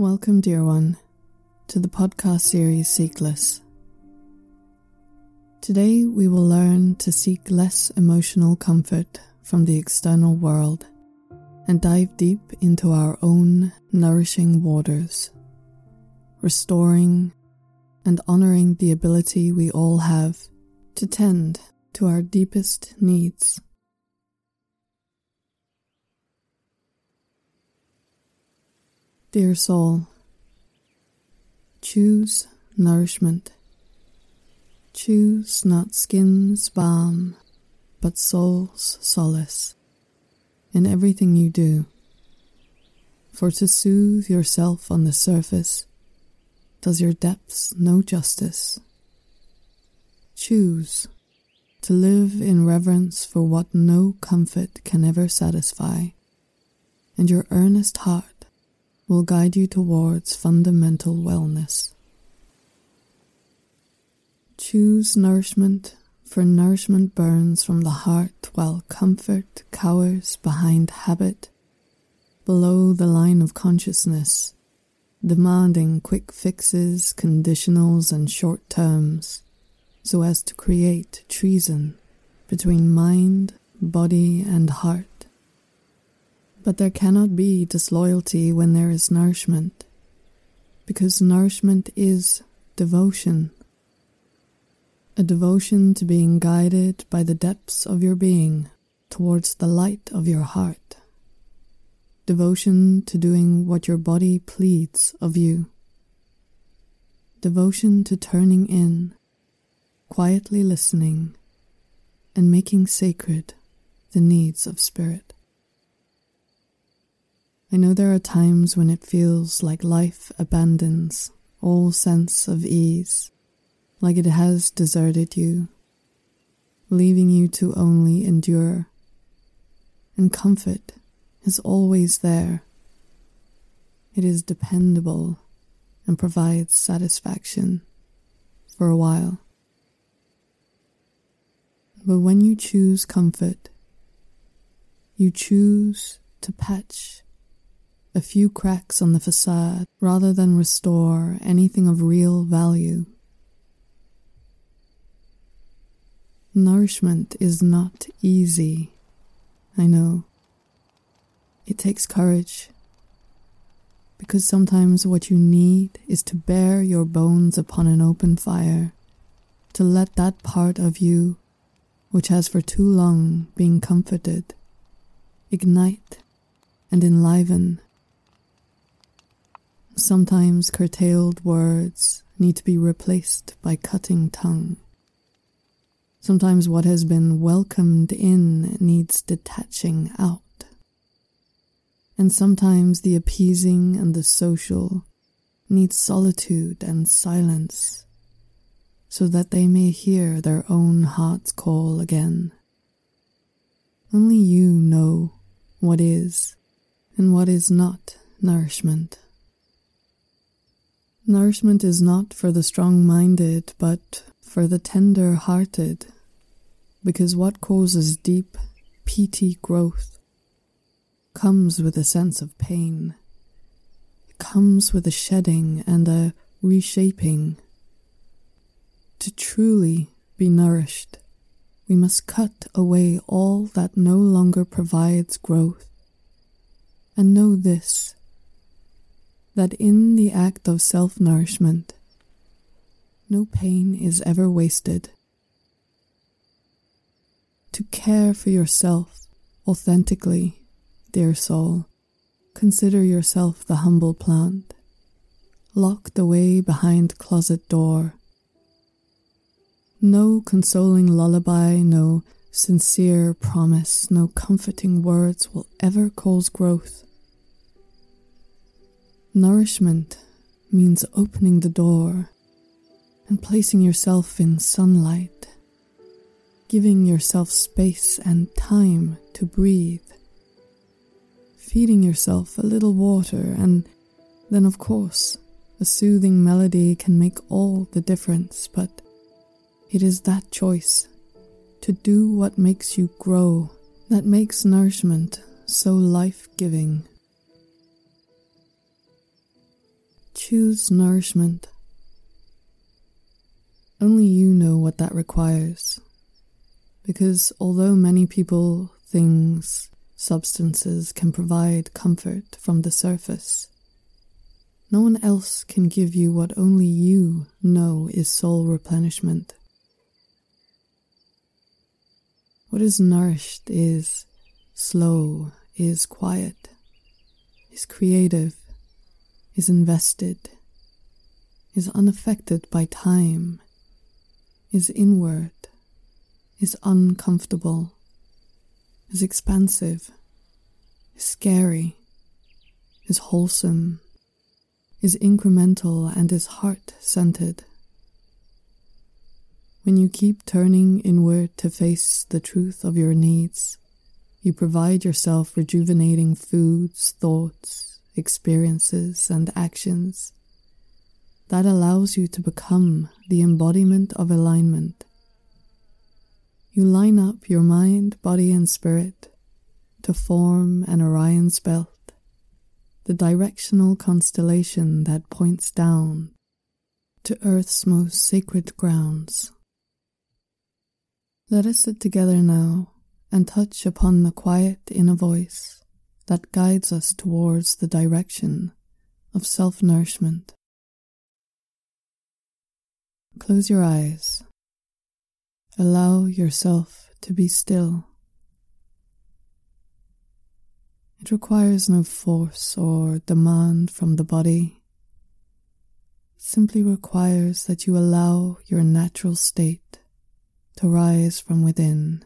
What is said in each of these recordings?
Welcome, dear one, to the podcast series Seekless. Today, we will learn to seek less emotional comfort from the external world and dive deep into our own nourishing waters, restoring and honoring the ability we all have to tend to our deepest needs. Dear soul, choose nourishment. Choose not skin's balm, but soul's solace in everything you do. For to soothe yourself on the surface does your depths no justice. Choose to live in reverence for what no comfort can ever satisfy, and your earnest heart will guide you towards fundamental wellness. Choose nourishment, for nourishment burns from the heart while comfort cowers behind habit, below the line of consciousness, demanding quick fixes, conditionals, and short terms, so as to create treason between mind, body, and heart. But there cannot be disloyalty when there is nourishment, because nourishment is devotion. A devotion to being guided by the depths of your being towards the light of your heart. Devotion to doing what your body pleads of you. Devotion to turning in, quietly listening, and making sacred the needs of spirit. I know there are times when it feels like life abandons all sense of ease, like it has deserted you, leaving you to only endure. And comfort is always there. It is dependable and provides satisfaction for a while. But when you choose comfort, you choose to patch a few cracks on the facade rather than restore anything of real value. Nourishment is not easy, I know. It takes courage, because sometimes what you need is to bare your bones upon an open fire, to let that part of you, which has for too long been comforted, ignite and enliven Sometimes curtailed words need to be replaced by cutting tongue. Sometimes what has been welcomed in needs detaching out. And sometimes the appeasing and the social need solitude and silence so that they may hear their own heart's call again. Only you know what is and what is not nourishment. Nourishment is not for the strong minded, but for the tender hearted, because what causes deep, peaty growth comes with a sense of pain. It comes with a shedding and a reshaping. To truly be nourished, we must cut away all that no longer provides growth. And know this that in the act of self nourishment, no pain is ever wasted. To care for yourself authentically, dear soul, consider yourself the humble plant, locked away behind closet door. No consoling lullaby, no sincere promise, no comforting words will ever cause growth. Nourishment means opening the door and placing yourself in sunlight, giving yourself space and time to breathe, feeding yourself a little water, and then, of course, a soothing melody can make all the difference. But it is that choice to do what makes you grow that makes nourishment so life giving. Choose nourishment. Only you know what that requires. Because although many people, things, substances can provide comfort from the surface, no one else can give you what only you know is soul replenishment. What is nourished is slow, is quiet, is creative, is invested, is unaffected by time, is inward, is uncomfortable, is expansive, is scary, is wholesome, is incremental, and is heart centered. When you keep turning inward to face the truth of your needs, you provide yourself rejuvenating foods, thoughts, experiences, and actions that allows you to become the embodiment of alignment. You line up your mind, body, and spirit to form an Orion's belt, the directional constellation that points down to Earth's most sacred grounds. Let us sit together now and touch upon the quiet inner voice that guides us towards the direction of self nourishment. Close your eyes. Allow yourself to be still. It requires no force or demand from the body. It simply requires that you allow your natural state to rise from within,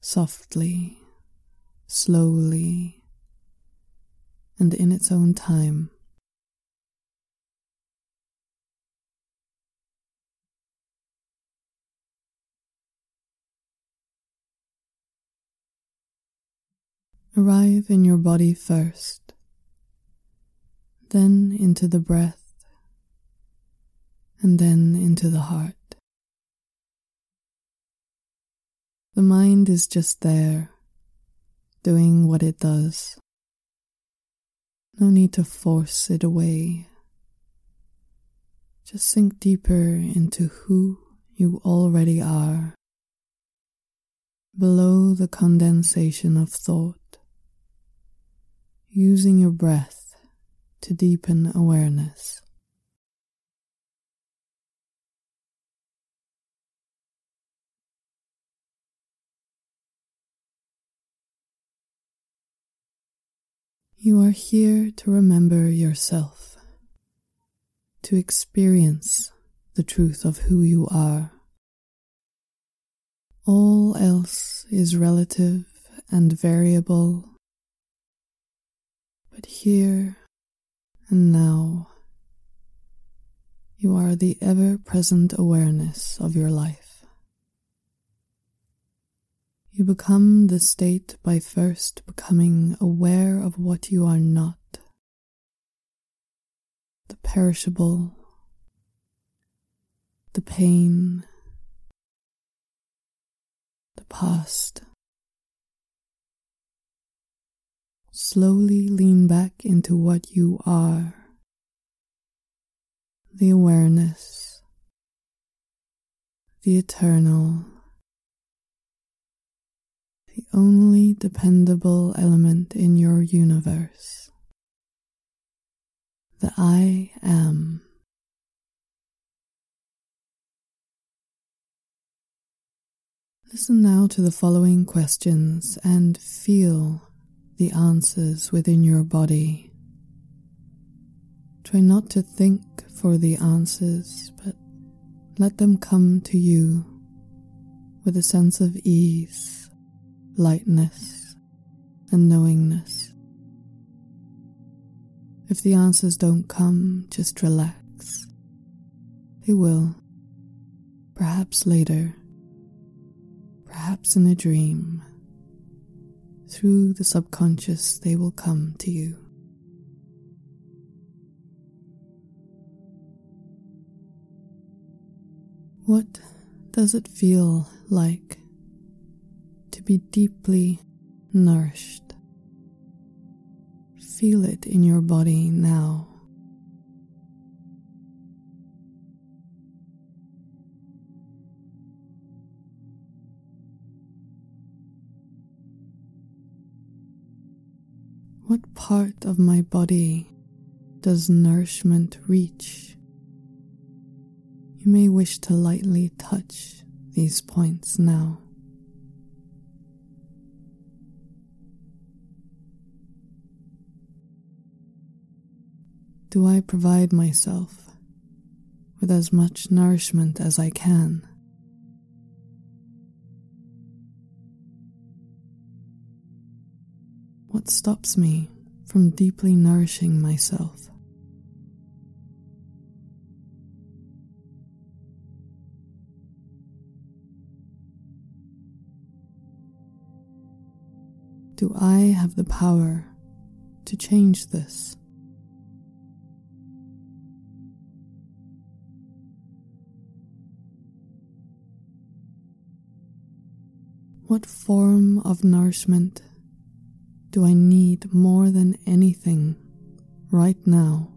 softly, slowly, and in its own time. Arrive in your body first, then into the breath, and then into the heart. The mind is just there, doing what it does. No need to force it away. Just sink deeper into who you already are, below the condensation of thought using your breath to deepen awareness. You are here to remember yourself, to experience the truth of who you are. All else is relative and variable but here and now, you are the ever present awareness of your life. You become the state by first becoming aware of what you are not. The perishable, the pain, the past. Slowly lean back into what you are. The awareness, the eternal, only dependable element in your universe, the I am. Listen now to the following questions and feel the answers within your body. Try not to think for the answers, but let them come to you with a sense of ease, lightness, and knowingness. If the answers don't come, just relax. They will, perhaps later, perhaps in a dream. Through the subconscious, they will come to you. What does it feel like to be deeply nourished. Feel it in your body now. What part of my body does nourishment reach? You may wish to lightly touch these points now. Do I provide myself with as much nourishment as I can? What stops me from deeply nourishing myself? Do I have the power to change this? What form of nourishment do I need more than anything right now?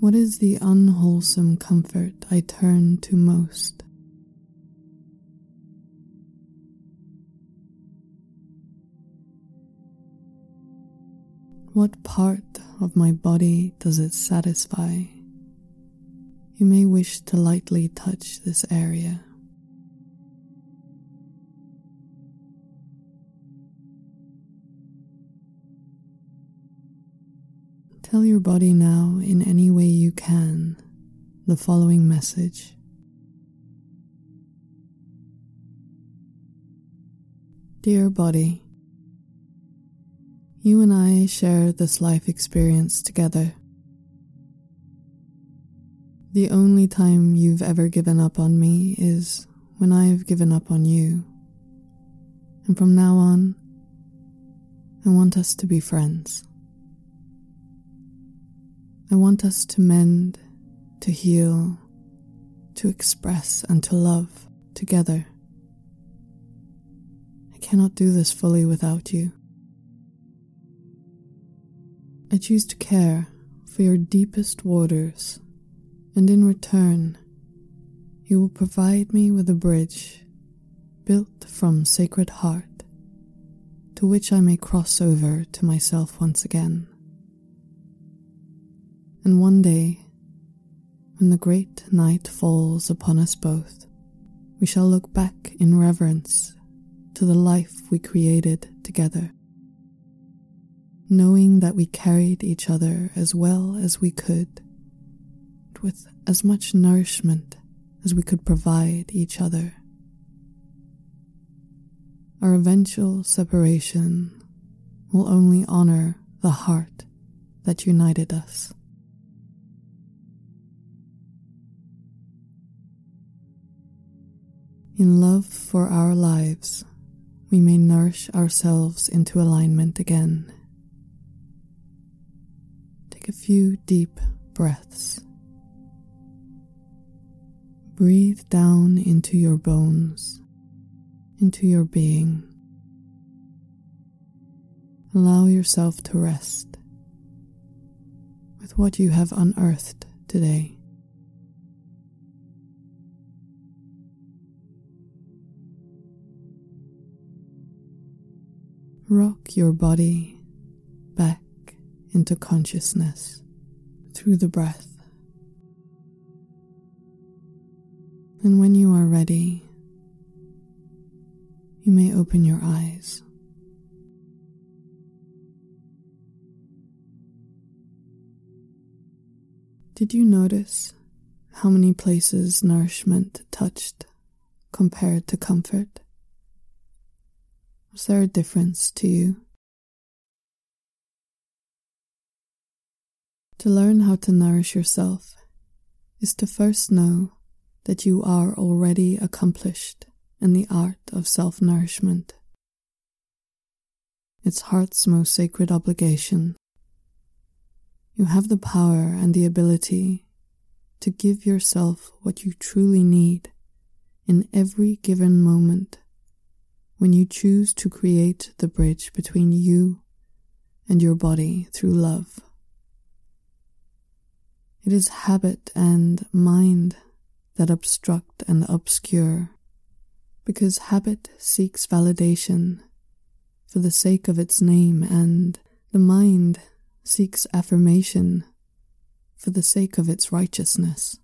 What is the unwholesome comfort I turn to most? What part of my body does it satisfy? You may wish to lightly touch this area. Tell your body now, in any way you can, the following message. Dear body, you and I share this life experience together. The only time you've ever given up on me is when I've given up on you. And from now on, I want us to be friends. I want us to mend, to heal, to express, and to love together. I cannot do this fully without you. I choose to care for your deepest waters and in return, you will provide me with a bridge built from Sacred Heart to which I may cross over to myself once again. And one day, when the great night falls upon us both, we shall look back in reverence to the life we created together, knowing that we carried each other as well as we could with as much nourishment as we could provide each other. Our eventual separation will only honor the heart that united us. In love for our lives, we may nourish ourselves into alignment again. A few deep breaths. Breathe down into your bones, into your being. Allow yourself to rest with what you have unearthed today. Rock your body back into consciousness through the breath. And when you are ready, you may open your eyes. Did you notice how many places nourishment touched compared to comfort? Was there a difference to you? To learn how to nourish yourself is to first know that you are already accomplished in the art of self nourishment. Its heart's most sacred obligation. You have the power and the ability to give yourself what you truly need in every given moment when you choose to create the bridge between you and your body through love. It is habit and mind that obstruct and obscure, because habit seeks validation for the sake of its name, and the mind seeks affirmation for the sake of its righteousness.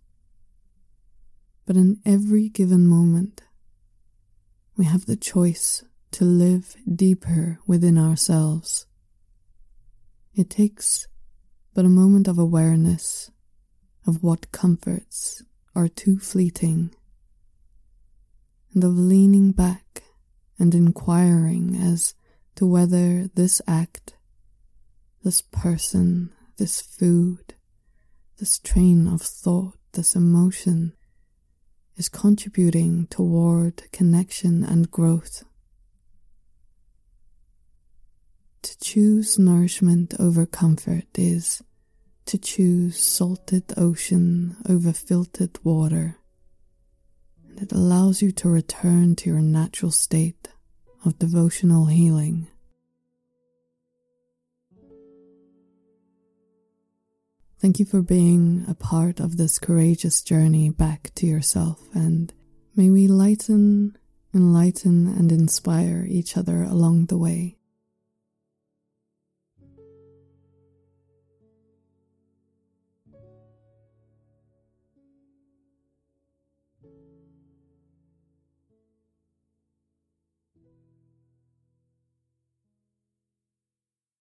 But in every given moment, we have the choice to live deeper within ourselves. It takes but a moment of awareness of what comforts are too fleeting, and of leaning back and inquiring as to whether this act, this person, this food, this train of thought, this emotion is contributing toward connection and growth. To choose nourishment over comfort is to choose salted ocean over filtered water, and it allows you to return to your natural state of devotional healing. Thank you for being a part of this courageous journey back to yourself, and may we lighten, enlighten, and inspire each other along the way.